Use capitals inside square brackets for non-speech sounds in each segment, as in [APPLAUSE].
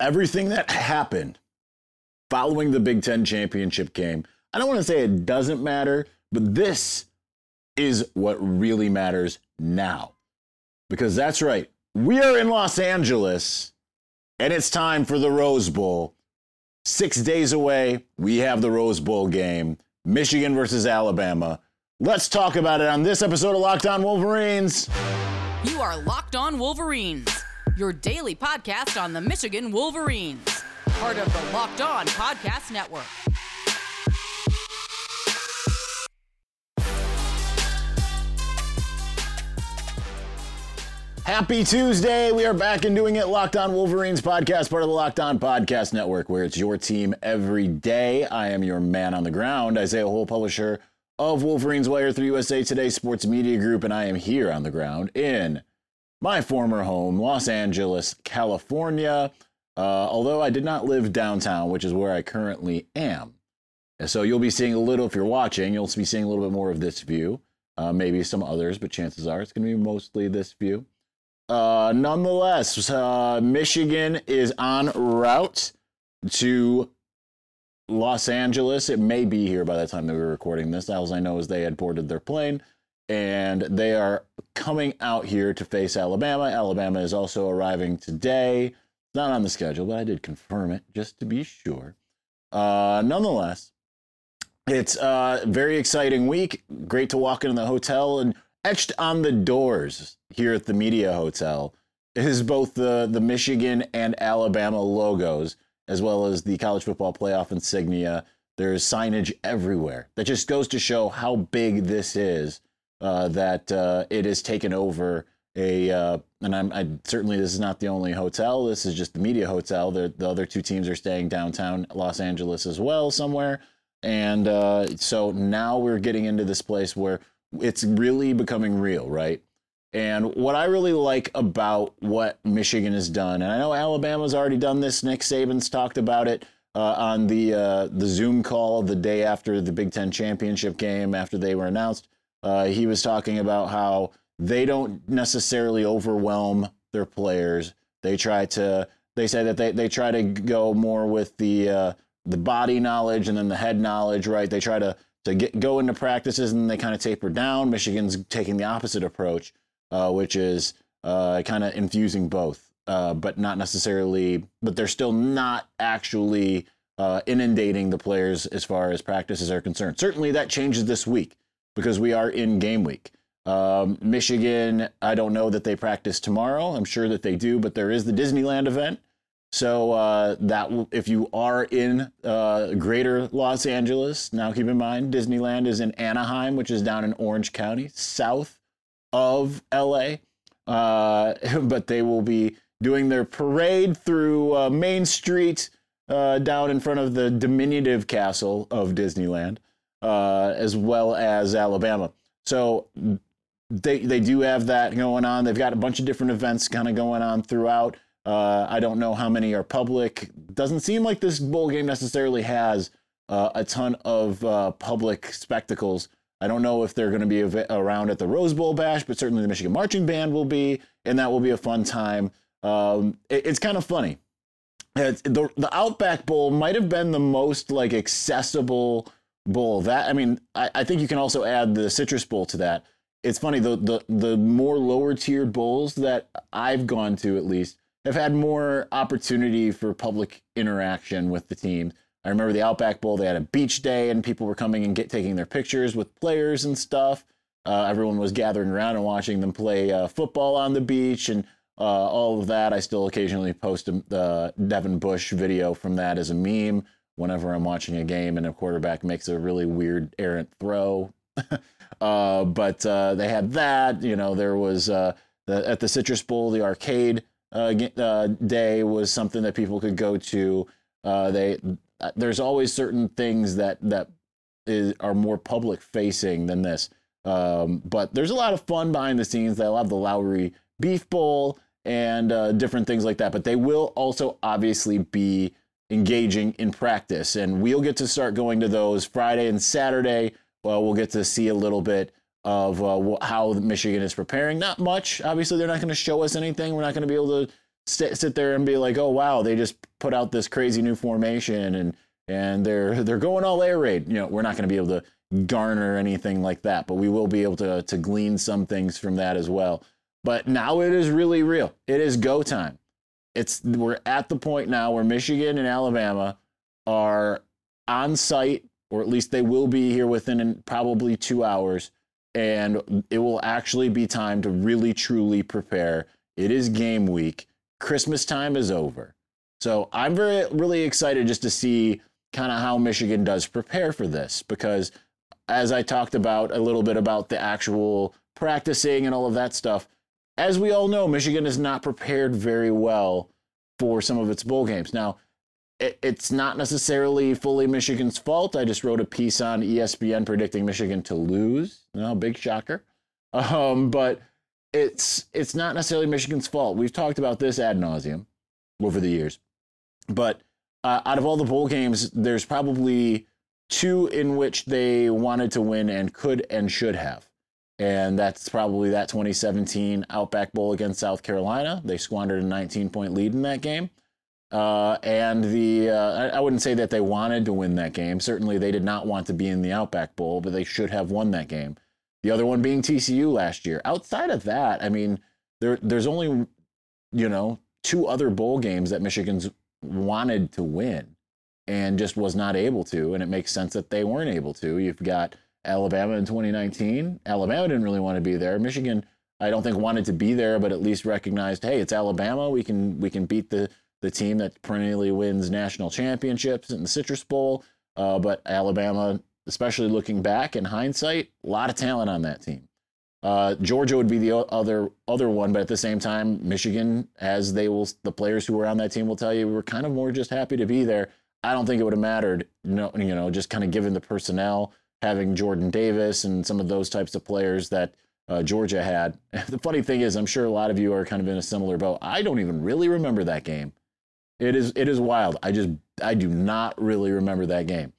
everything that happened following the Big Ten championship game, I don't want to say it doesn't matter, but this is what really matters now. Because that's right, we are in Los Angeles and it's time for the Rose Bowl. Six days away, we have the Rose Bowl game Michigan versus Alabama. Let's talk about it on this episode of Locked On Wolverines. You are Locked On Wolverines, your daily podcast on the Michigan Wolverines, part of the Locked On Podcast Network. Happy Tuesday. We are back and doing it. Locked On Wolverines podcast, part of the Locked On Podcast Network, where it's your team every day. I am your man on the ground, Isaiah Hole, publisher of Wolverines Wire 3 USA Today Sports Media Group, and I am here on the ground in my former home, Los Angeles, California. Uh, although I did not live downtown, which is where I currently am. And so you'll be seeing a little, if you're watching, you'll be seeing a little bit more of this view, uh, maybe some others, but chances are it's going to be mostly this view. Uh, nonetheless, uh, Michigan is en route to Los Angeles. It may be here by the time that we're recording this. All I know is they had boarded their plane and they are coming out here to face Alabama. Alabama is also arriving today. Not on the schedule, but I did confirm it just to be sure. Uh, nonetheless, it's a very exciting week. Great to walk into the hotel and etched on the doors here at the Media Hotel is both the, the Michigan and Alabama logos, as well as the college football playoff insignia. There's signage everywhere. That just goes to show how big this is. Uh, that uh, it has taken over a, uh, and I'm I, certainly this is not the only hotel. This is just the media hotel. The, the other two teams are staying downtown Los Angeles as well, somewhere. And uh, so now we're getting into this place where it's really becoming real, right? And what I really like about what Michigan has done, and I know Alabama's already done this. Nick Saban's talked about it uh, on the uh, the Zoom call the day after the Big Ten championship game, after they were announced. Uh, he was talking about how they don't necessarily overwhelm their players. They try to. They say that they, they try to go more with the uh, the body knowledge and then the head knowledge, right? They try to to get go into practices and they kind of taper down. Michigan's taking the opposite approach, uh, which is uh, kind of infusing both, uh, but not necessarily. But they're still not actually uh, inundating the players as far as practices are concerned. Certainly, that changes this week because we are in game week. Um, Michigan, I don't know that they practice tomorrow. I'm sure that they do, but there is the Disneyland event. So uh, that if you are in uh, greater Los Angeles, now keep in mind Disneyland is in Anaheim, which is down in Orange County, south of LA. Uh, [LAUGHS] but they will be doing their parade through uh, Main Street uh, down in front of the diminutive castle of Disneyland, uh, as well as Alabama. So they they do have that going on. They've got a bunch of different events kind of going on throughout. Uh, I don't know how many are public. Doesn't seem like this bowl game necessarily has uh, a ton of uh, public spectacles. I don't know if they're going to be around at the Rose Bowl bash, but certainly the Michigan Marching Band will be, and that will be a fun time. Um, it, it's kind of funny. It's, the the Outback Bowl might have been the most like accessible bowl. That I mean, I, I think you can also add the Citrus Bowl to that. It's funny the the the more lower tiered bowls that I've gone to at least have had more opportunity for public interaction with the team. I remember the Outback Bowl; they had a beach day, and people were coming and get taking their pictures with players and stuff. Uh, everyone was gathering around and watching them play uh, football on the beach and uh, all of that. I still occasionally post the Devin Bush video from that as a meme whenever I'm watching a game and a quarterback makes a really weird errant throw. [LAUGHS] Uh, but uh, they had that. You know, there was uh, the, at the Citrus Bowl the arcade uh, uh, day was something that people could go to. Uh, they there's always certain things that that is, are more public facing than this. Um, but there's a lot of fun behind the scenes. They'll have the Lawry's Beef Bowl and different things like that. But they will also obviously be engaging in practice, and we'll get to start going to those Friday and Saturday. Well, we'll get to see a little bit of uh, how Michigan is preparing. Not much. Obviously, they're not going to show us anything. We're not going to be able to sit, sit there and be like, oh wow, they just put out this crazy new formation and and they're they're going all air raid. You know, we're not going to be able to garner anything like that, but we will be able to to glean some things from that as well. But now it is really real. It is go time. It's we're at the point now where Michigan and Alabama are on site, or at least they will be here within probably two hours, and it will actually be time to really truly prepare. It is game week. Christmas time is over. So I'm very really excited just to see kind of how Michigan does prepare for this because as I talked about a little bit about the actual practicing and all of that stuff, as we all know, Michigan is not prepared very well for some of its bowl games. Now, it, it's not necessarily fully Michigan's fault. I just wrote a piece on ESPN predicting Michigan to lose. No, big shocker. Um, but it's it's not necessarily Michigan's fault. We've talked about this ad nauseum over the years, but uh, out of all the bowl games, there's probably two in which they wanted to win and could and should have. And that's probably that 2017 Outback Bowl against South Carolina. They squandered a 19 point lead in that game. Uh, and the uh, I, I wouldn't say that they wanted to win that game. Certainly, they did not want to be in the Outback Bowl, but they should have won that game. The other one being TCU last year. Outside of that, I mean, there there's only you know two other bowl games that Michigan's wanted to win and just was not able to. And it makes sense that they weren't able to. You've got Alabama in 2019. Alabama didn't really want to be there. Michigan, I don't think wanted to be there, but at least recognized, hey, it's Alabama. We can we can beat the the team that perennially wins national championships in the Citrus Bowl. Uh, but Alabama, especially looking back in hindsight, a lot of talent on that team. Uh, Georgia would be the other other one, but at the same time, Michigan, as they will, the players who were on that team will tell you, we were kind of more just happy to be there. I don't think it would have mattered, know, you know, just kind of given the personnel, having Jordan Davis and some of those types of players that uh, Georgia had. [LAUGHS] the funny thing is, I'm sure a lot of you are kind of in a similar boat. I don't even really remember that game. It is it is wild. I just I do not really remember that game.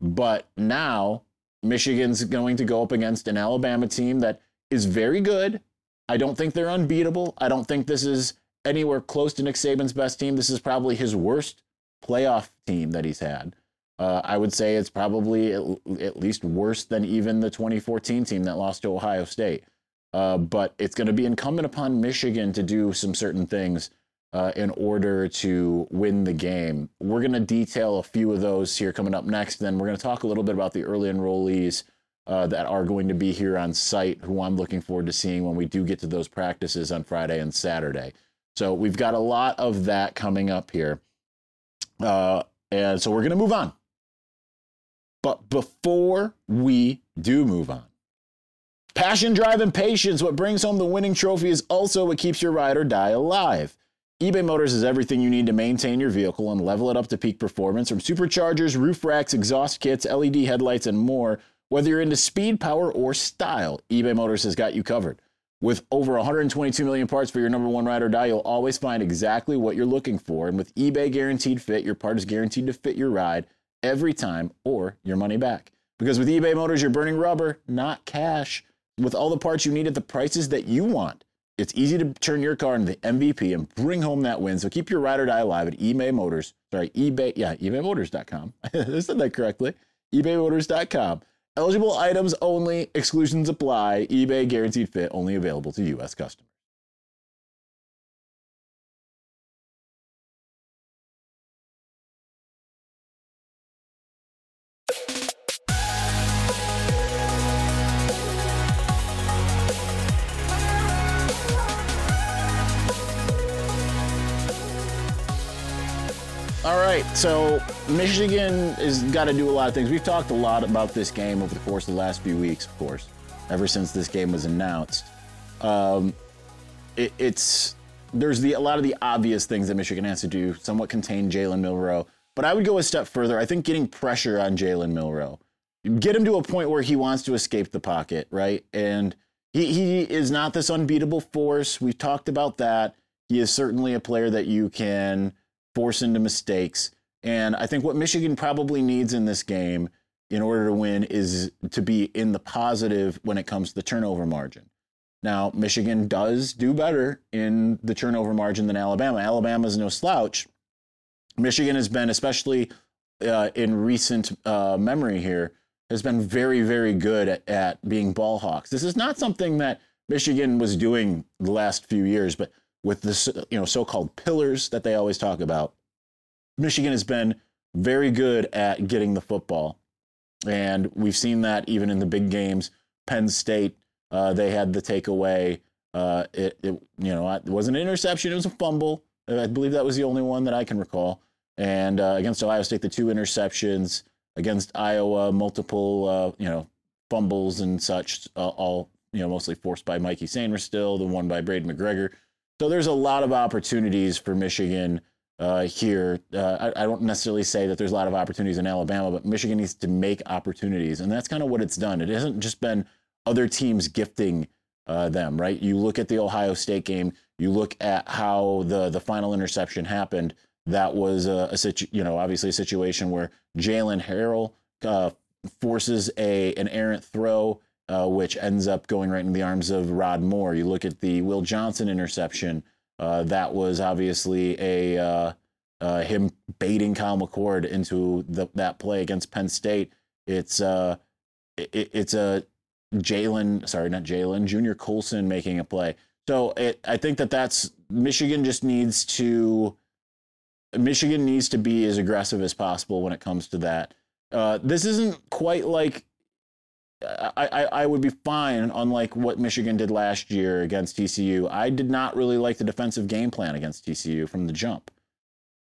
But now Michigan's going to go up against an Alabama team that is very good. I don't think they're unbeatable. I don't think this is anywhere close to Nick Saban's best team. This is probably his worst playoff team that he's had. Uh, I would say it's probably at, at, least worse than even the 2014 team that lost to Ohio State. Uh, but it's going to be incumbent upon Michigan to do some certain things uh, in order to win the game. We're going to detail a few of those here coming up next. Then we're going to talk a little bit about the early enrollees uh, that are going to be here on site, who I'm looking forward to seeing when we do get to those practices on Friday and Saturday. So we've got a lot of that coming up here. Uh, and so we're going to move on. But before we do move on, passion, drive, and patience, what brings home the winning trophy is also what keeps your ride or die alive. eBay Motors is everything you need to maintain your vehicle and level it up to peak performance from superchargers, roof racks, exhaust kits, LED headlights, and more. Whether you're into speed, power, or style, eBay Motors has got you covered. With over 122 million parts for your number one ride or die, you'll always find exactly what you're looking for. And with eBay Guaranteed Fit, your part is guaranteed to fit your ride every time or your money back. Because with eBay Motors, you're burning rubber, not cash. With all the parts you need at the prices that you want, it's easy to turn your car into the MVP and bring home that win. So keep your ride or die alive at eBay Motors. Sorry, eBay, yeah, ebaymotors.com. [LAUGHS] I said that correctly. ebaymotors.com. Eligible items only, exclusions apply. eBay guaranteed fit only available to U.S. customers. All right, so Michigan has got to do a lot of things. We've talked a lot about this game over the course of the last few weeks, of course, ever since this game was announced. Um, it, it's there's the a lot of the obvious things that Michigan has to do, somewhat contain Jalen Milroe, but I would go a step further. I think getting pressure on Jalen Milroe, get him to a point where he wants to escape the pocket, right? And he he is not this unbeatable force. We've talked about that. He is certainly a player that you can force into mistakes. And I think what Michigan probably needs in this game in order to win is to be in the positive when it comes to the turnover margin. Now, Michigan does do better in the turnover margin than Alabama. Alabama is no slouch. Michigan has been, especially uh, in recent uh, memory here, has been very, very good at, at being ball hawks. This is not something that Michigan was doing the last few years, but with this, you know, so-called pillars that they always talk about, Michigan has been very good at getting the football, and we've seen that even in the big games. Penn State, uh, they had the takeaway. Uh, it, it, you know, it wasn't an interception; it was a fumble. I believe that was the only one that I can recall. And uh, against Ohio State, the two interceptions. Against Iowa, multiple, uh, you know, fumbles and such, uh, all you know, mostly forced by Mikey Sainristil, the one by Braiden McGregor. So there's a lot of opportunities for Michigan uh, here. Uh, I, I, don't necessarily say that there's a lot of opportunities in Alabama, but Michigan needs to make opportunities, and that's kind of what it's done. It hasn't just been other teams gifting uh, them, right? You look at the Ohio State game. You look at how the the final interception happened. That was a, a situ, you know, obviously a situation where Jaylen Harrell uh, forces a an errant throw, uh, which ends up going right in the arms of Rod Moore. You look at the Will Johnson interception. Uh, that was obviously a uh, uh, him baiting Kyle McCord into the, that play against Penn State. It's uh, it, it's a Jalen, sorry, not Jalen, Junior Colson making a play. So it, I think that that's Michigan just needs to Michigan needs to be as aggressive as possible when it comes to that. Uh, this isn't quite like I, I, would be fine, unlike what Michigan did last year against TCU. I did not really like the defensive game plan against TCU from the jump.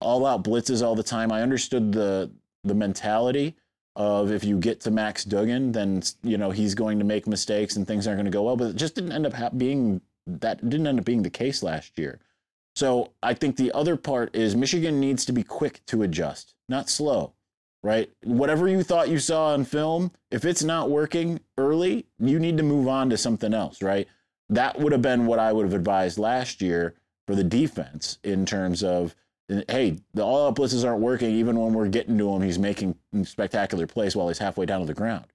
All out blitzes all the time. I understood the the mentality of if you get to Max Duggan, then you know he's going to make mistakes and things aren't going to go well. But it just didn't end up being that didn't end up being the case last year. So I think the other part is Michigan needs to be quick to adjust, not slow, right? Whatever you thought you saw on film, if it's not working early, you need to move on to something else, right? That would have been what I would have advised last year for the defense in terms of, hey, the all out blitzes aren't working. Even when we're getting to him, he's making spectacular plays while he's halfway down to the ground.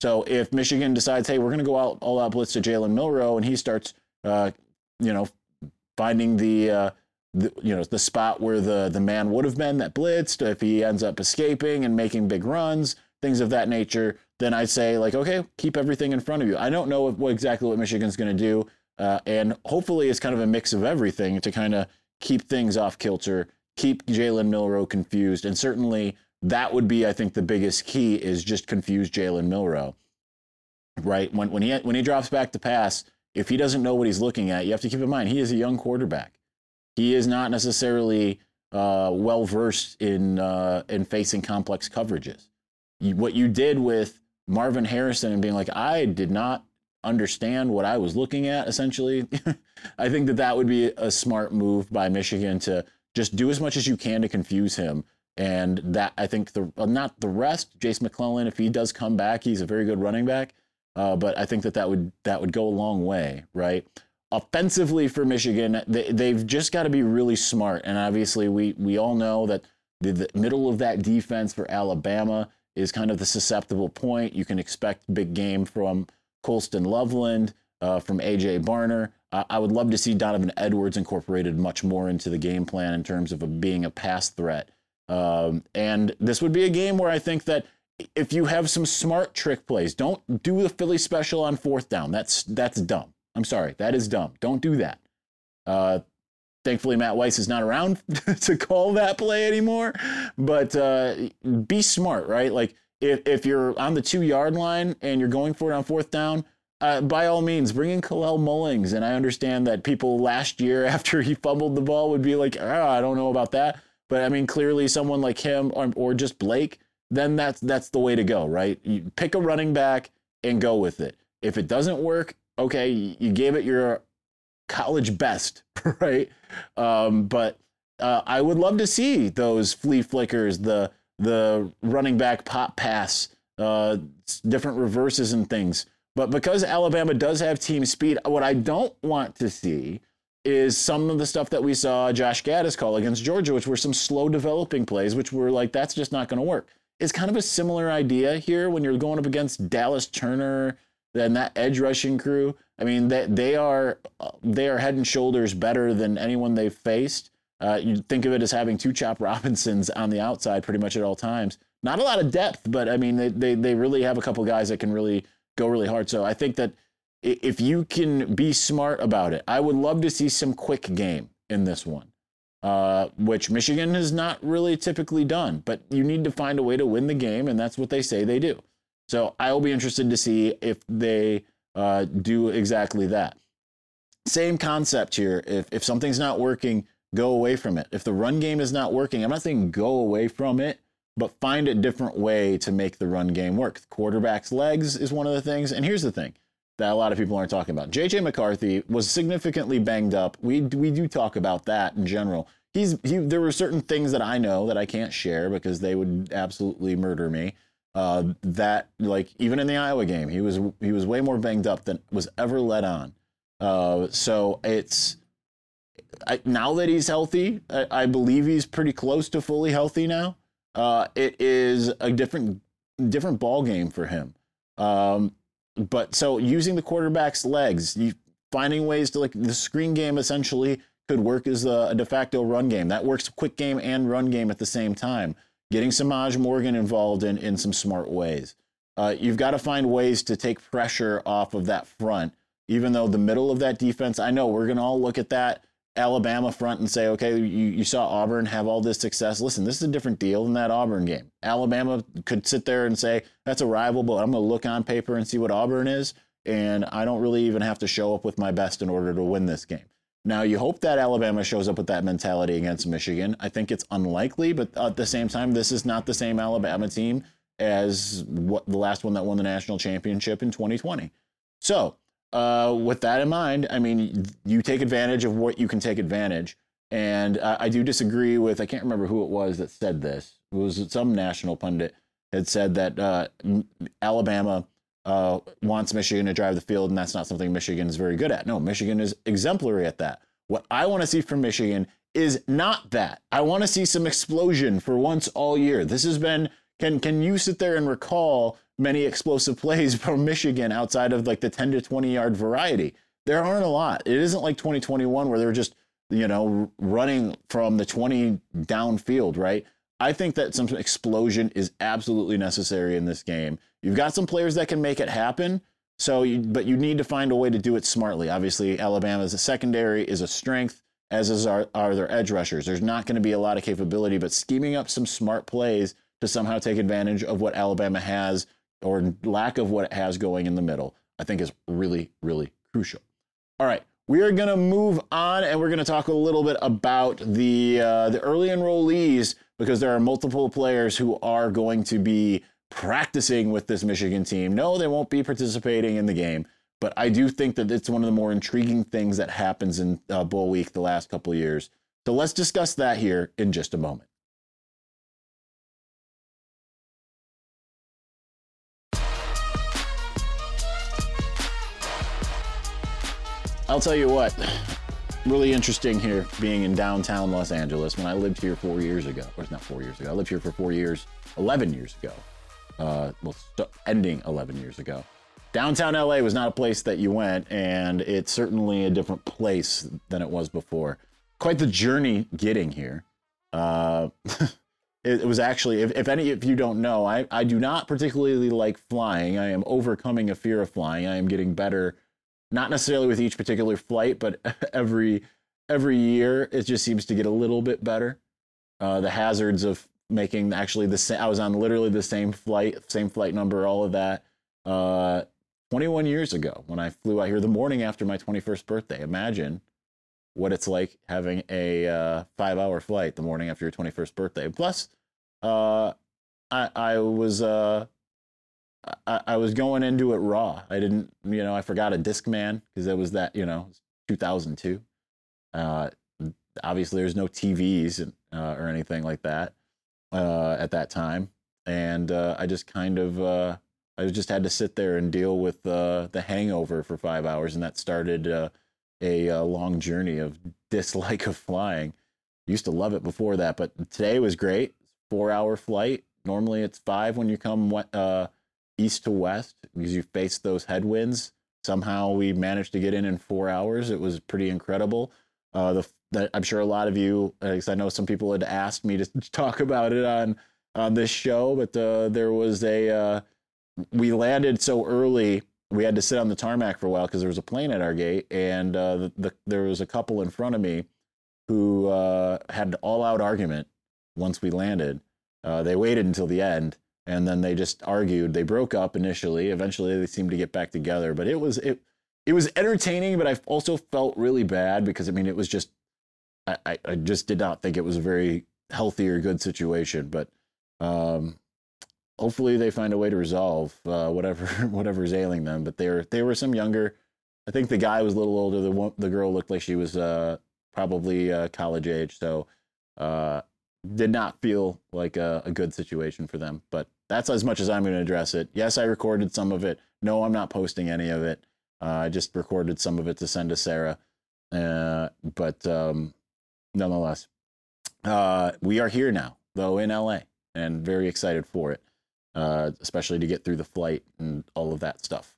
So if Michigan decides, hey, we're going to go out all out blitz to Jalen Milroe, and he starts, uh, you know, finding the, uh, the, you know the spot where the the man would have been that blitzed if he ends up escaping and making big runs things of that nature then i'd say like okay keep everything in front of you. I don't know what, exactly what michigan's going to do uh, and hopefully it's kind of a mix of everything to kind of keep things off kilter keep jalen milroe confused and certainly that would be i think the biggest key is just confuse jalen milroe right? When, when he when he drops back to pass if he doesn't know what he's looking at, you have to keep in mind he is a young quarterback. He is not necessarily uh, well versed in uh, in facing complex coverages. What you did with Marvin Harrison and being like, I did not understand what I was looking at. Essentially, [LAUGHS] I think that that would be a smart move by Michigan to just do as much as you can to confuse him. And that I think the not the rest, Jase McClellan, if he does come back, he's a very good running back. Uh, but I think that that would that would go a long way, right? Offensively for Michigan, they, they've just got to be really smart, and obviously we we all know that the, the middle of that defense for Alabama is kind of the susceptible point. You can expect big game from Colston Loveland, uh, from AJ Barner. Uh, I would love to see Donovan Edwards incorporated much more into the game plan in terms of a, being a pass threat. Um, and this would be a game where I think that if you have some smart trick plays, don't do the Philly special on fourth down. That's that's dumb. I'm sorry, that is dumb. Don't do that. Uh, thankfully, Matt Weiss is not around [LAUGHS] to call that play anymore. But uh, be smart, right? Like if if you're on the two yard line and you're going for it on fourth down. Uh, by all means, bring in Kalel Mullings. And I understand that people last year, [LAUGHS] after he fumbled the ball, would be like, oh, I don't know about that. But I mean, clearly, someone like him or, or just Blake, then that's that's the way to go, right? You pick a running back and go with it. If it doesn't work, okay, you gave it your college best, [LAUGHS] right? Um, but uh, I would love to see those flea flickers, the the running back pop pass, uh, different reverses and things. But because Alabama does have team speed, what I don't want to see is some of the stuff that we saw Josh Gattis call against Georgia, which were some slow developing plays, which were like, that's just not going to work It's kind of a similar idea here when you're going up against Dallas Turner And that edge rushing crew, I mean, they, they are they are head and shoulders better than anyone they've faced. Uh, you think of it as having two Chop [LAUGHS] Robinsons on the outside pretty much at all times. Not a lot of depth, but I mean, they, they, they really have a couple guys that can really go really hard. So I think that if you can be smart about it, I would love to see some quick game in this one, uh, which Michigan has not really typically done. But you need to find a way to win the game, and that's what they say they do. So I will be interested to see if they uh, do exactly that. Same concept here. If, if something's not working, go away from it. If the run game is not working, I'm not saying go away from it, but find a different way to make the run game work. The quarterback's legs is one of the things. And here's the thing that a lot of people aren't talking about. JJ McCarthy was significantly banged up. We we do talk about that in general. He's he, there were certain things that I know that I can't share because they would absolutely murder me. Uh, that like even in the Iowa game, he was he was way more banged up than was ever let on. Uh, so it's I, now that he's healthy, I, I, believe he's pretty close to fully healthy now. Uh, it is a different different ball game for him. Um, but so using the quarterback's legs, you finding ways to like the screen game essentially could work as a, a de facto run game. That works quick game and run game at the same time. Getting Semaj Morgan involved in in some smart ways. Uh, you've got to find ways to take pressure off of that front, even though the middle of that defense. I know we're gonna all look at that Alabama front and say, okay, you, you saw Auburn have all this success. Listen, this is a different deal than that Auburn game. Alabama could sit there and say, that's a rival, but I'm going to look on paper and see what Auburn is. And I don't really even have to show up with my best in order to win this game. Now, you hope that Alabama shows up with that mentality against Michigan. I think it's unlikely, but at the same time, this is not the same Alabama team as what the last one that won the national championship in 2020. So, uh, with that in mind, I mean, you take advantage of what you can take advantage. And I, I do disagree with, I can't remember who it was that said this. It was some national pundit had said that uh, Alabama uh, wants Michigan to drive the field, and that's not something Michigan is very good at. No, Michigan is exemplary at that. What I want to see from Michigan is not that. I want to see some explosion for once all year. This has been. Can can you sit there and recall many explosive plays [LAUGHS] from Michigan outside of like the 10 to 20 yard variety. There aren't a lot. It isn't like 2021 where they're just, you know, running from the 20 downfield, right? I think that some explosion is absolutely necessary in this game. You've got some players that can make it happen. So, you, but you need to find a way to do it smartly. Obviously, Alabama's a secondary is a strength, as is our, are their edge rushers. There's not going to be a lot of capability, but scheming up some smart plays to somehow take advantage of what Alabama has or lack of what it has going in the middle, I think is really, really crucial. All right, we are going to move on and we're going to talk a little bit about the uh, the early enrollees because there are multiple players who are going to be practicing with this Michigan team. No, they won't be participating in the game, but I do think that it's one of the more intriguing things that happens in uh, Bowl Week the last couple years. So let's discuss that here in just a moment. I'll tell you what, really interesting here being in downtown Los Angeles. When I lived here four years ago, or it's not four years ago, I lived here for four years, 11 years ago. Uh, well, ending 11 years ago. Downtown LA was not a place that you went, and it's certainly a different place than it was before. Quite the journey getting here. Uh, [LAUGHS] it, it, was actually, if, if any of you don't know, I, I do not particularly like flying. I am overcoming a fear of flying. I am getting better not necessarily with each particular flight, but [LAUGHS] every every year it just seems to get a little bit better. Uh, the hazards of making actually the same. I was on literally the same flight, same flight number, all of that. Uh, 21 years ago when I flew out here the morning after my 21st birthday. Imagine what it's like having a uh, five hour flight the morning after your 21st birthday. Plus, uh, I, I was uh, I, I was going into it raw. I didn't, you know, I forgot a Discman because it was that, you know, 2002. Uh, obviously, there's no TVs uh, or anything like that uh, at that time, and uh, I just kind of, uh, I just had to sit there and deal with uh, the hangover for five hours, and that started a, a long journey of dislike of flying. Used to love it before that, but today was great. Four hour flight. Normally, it's five when you come east to west because you face those headwinds. Somehow we managed to get in in four hours. It was pretty incredible. Uh, the I'm sure a lot of you, because I know some people had asked me to [LAUGHS] talk about it on on this show, but uh, there was a uh, we landed so early we had to sit on the tarmac for a while because there was a plane at our gate, and uh, the, the, there was a couple in front of me who had an all-out argument once we landed. They waited until the end, and then they just argued. They broke up initially. Eventually, they seemed to get back together. But it was it it was entertaining, but I also felt really bad because I mean it was just I, I just did not think it was a very healthy or good situation. But um, hopefully they find a way to resolve uh, whatever [LAUGHS] whatever's ailing them. But they were they were some younger. I think the guy was a little older. The the girl looked like she was uh, probably uh, college age. So uh, did not feel like a, a, good situation for them. But that's as much as I'm going to address it. Yes, I recorded some of it. No, I'm not posting any of it. Uh, I just recorded some of it to send to Sarah. Uh, but um, nonetheless, uh, we are here now, though in LA, and very excited for it, uh, especially to get through the flight and all of that stuff.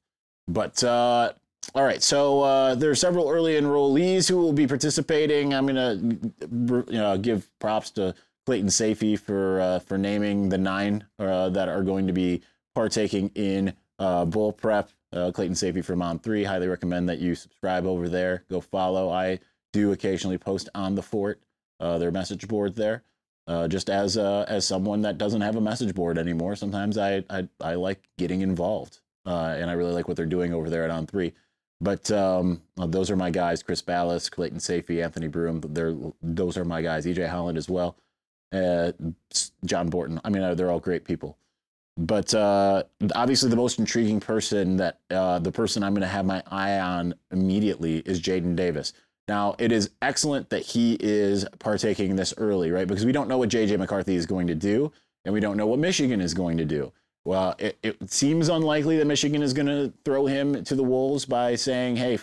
But uh, all right, so uh, there are several early enrollees who will be participating. I'm to you know, give props to Clayton Sayfie for for naming the nine that are going to be partaking in bull prep. Clayton Sayfie from On Three. Highly recommend that you subscribe over there. Go follow. I do occasionally post on the fort, uh, their message board there. Uh, just as uh, as someone that doesn't have a message board anymore, sometimes I I, I like getting involved, uh, and I really like what they're doing over there at On Three. But um, those are my guys: Chris Balas, Clayton Sayfie, Anthony Broome. They're those are my guys. EJ Holland as well, uh, John Borton. I mean, they're all great people. But uh, obviously, the most intriguing person that the person I'm going to have my eye on immediately is Jadyn Davis. Now, it is excellent that he is partaking this early, right? Because we don't know what JJ McCarthy is going to do, and we don't know what Michigan is going to do. Well, it, it seems unlikely that Michigan is going to throw him to the wolves by saying, "Hey,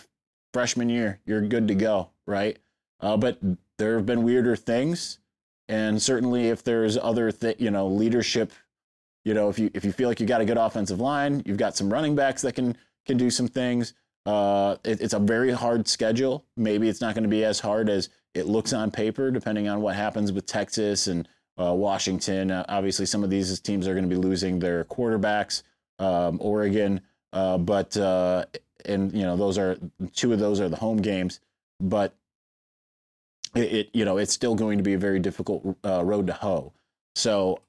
freshman year, you're good to go," right? Uh, but there have been weirder things, and certainly if there's other, th- you know, leadership, you know, if you if you feel like you got a good offensive line, you've got some running backs that can can do some things. Uh, it, it's a very hard schedule. Maybe it's not going to be as hard as it looks on paper, depending on what happens with Texas and uh, Washington. Uh, obviously, some of these teams are going to be losing their quarterbacks. Um, Oregon, uh, but uh, and you know those are two of those are the home games, but it, it you know it's still going to be a very difficult uh, road to hoe. So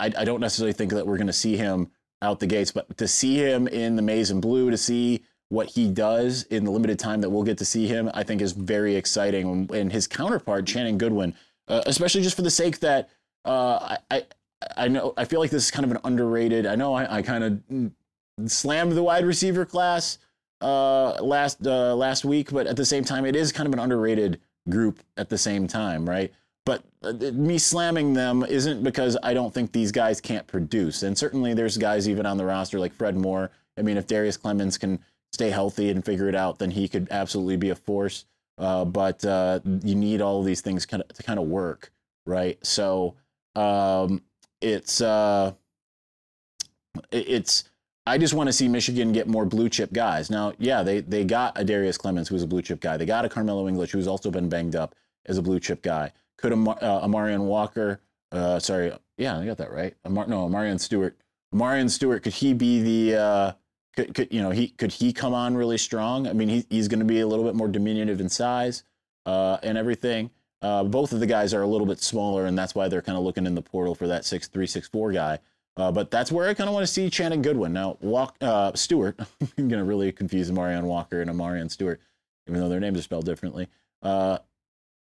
I, I don't necessarily think that we're going to see him out the gates, but to see him in the maize and blue, to see what he does in the limited time that we'll get to see him, I think is very exciting. And his counterpart, Channing Goodwin, uh, especially just for the sake that uh, I, I know I feel like this is kind of an underrated. I know I, I kind of slammed the wide receiver class uh, last uh, last week, but at the same time, it is kind of an underrated group at the same time, right? But uh, me slamming them isn't because I don't think these guys can't produce. And certainly, there's guys even on the roster like Fred Moore. I mean, if Darrius Clemons can stay healthy and figure it out, then he could absolutely be a force. Uh, but uh, you need all these things kind of, to kind of work, right? So um, it's uh, it's I just want to see Michigan get more blue chip guys. Now, yeah, they they got a Darrius Clemons who's a blue chip guy. They got a Karmello English who's also been banged up as a blue chip guy. Could Amar- uh, Amorion Walker, uh, sorry, yeah, I got that right. Amar- no, Amarian Stewart. Amarian Stewart, could he be the uh, could, could you know he could he come on really strong? I mean, he, he's going to be a little bit more diminutive in size uh, and everything. Uh, both of the guys are a little bit smaller, and that's why they're kind of looking in the portal for that six three six four guy. Uh, but that's where I kind of want to see Channing Goodwin now. Walk uh, Stewart. [LAUGHS] I'm going to really confuse Marion Walker and Amarian Stewart, even though their names are spelled differently. Uh,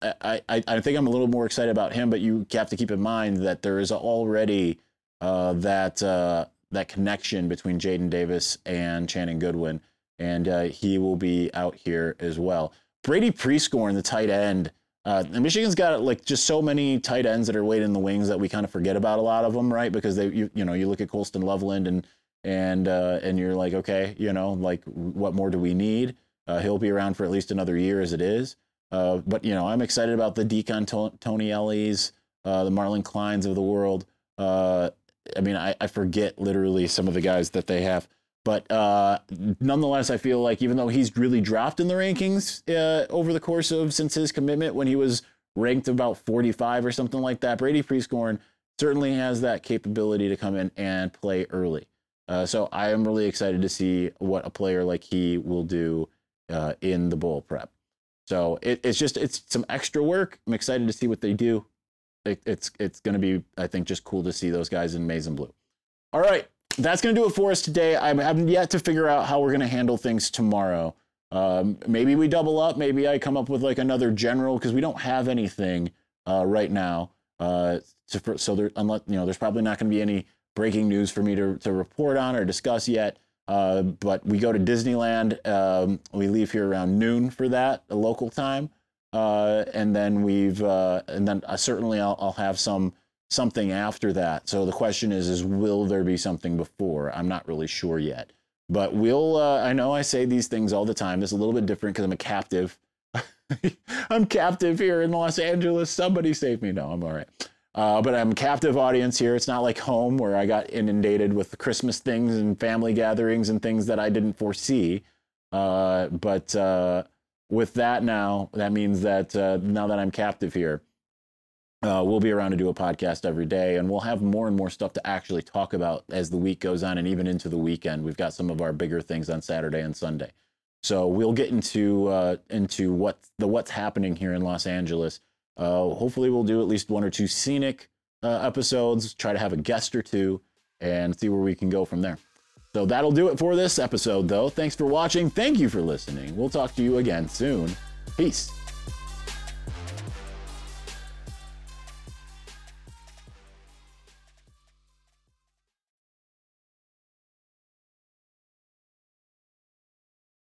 I, I, I think I'm a little more excited about him, but you have to keep in mind that there is already uh, that uh, that connection between Jadyn Davis and Channing Goodwin, and uh, he will be out here as well. Brady Prieskorn, the tight end. Uh, Michigan's got like just so many tight ends that are waiting in the wings that we kind of forget about a lot of them, right? Because they, you, you know, you look at Colston Loveland and and uh, and you're like, okay, you know, like what more do we need? Uh, he'll be around for at least another year as it is. Uh, but you know, I'm excited about the Deakon Tonielli, uh, the Marlin Kleins of the world. Uh, I mean, I, I forget literally some of the guys that they have. But uh, nonetheless, I feel like even though he's really dropped in the rankings uh, over the course of since his commitment, when he was ranked about 45 or something like that, Brady Prieskorn certainly has that capability to come in and play early. So I am really excited to see what a player like he will do in the bowl prep. So it, it's just it's some extra work. I'm excited to see what they do. It, it's it's going to be I think just cool to see those guys in maize and blue. All right, that's going to do it for us today. I haven't yet to figure out how we're going to handle things tomorrow. Um, maybe we double up. Maybe I come up with like another general because we don't have anything uh, right now. Uh, to, so there, unless you know, there's probably not going to be any breaking news for me to to report on or discuss yet. Uh, but we go to Disneyland. Um, we leave here around noon for that, local time, uh, and then we've uh, and then uh, certainly I'll, I'll have some something after that. So the question is, is will there be something before? I'm not really sure yet. But we'll, uh, I know I say these things all the time. Is a little bit different because I'm a captive. [LAUGHS] I'm captive here in Los Angeles. Somebody save me. No, I'm all right. Uh, but I'm a captive audience here. It's not like home where I got inundated with the Christmas things and family gatherings and things that I didn't foresee. Uh, but uh, with that now, that means that uh, now that I'm captive here, uh, we'll be around to do a podcast every day, and we'll have more and more stuff to actually talk about as the week goes on, and even into the weekend. We've got some of our bigger things on Saturday and Sunday, so we'll get into uh, into what the what's happening here in Los Angeles. Uh, hopefully, we'll do at least one or two scenic uh, episodes. Try to have a guest or two, and see where we can go from there. So that'll do it for this episode, though. Thanks for watching. Thank you for listening. We'll talk to you again soon. Peace.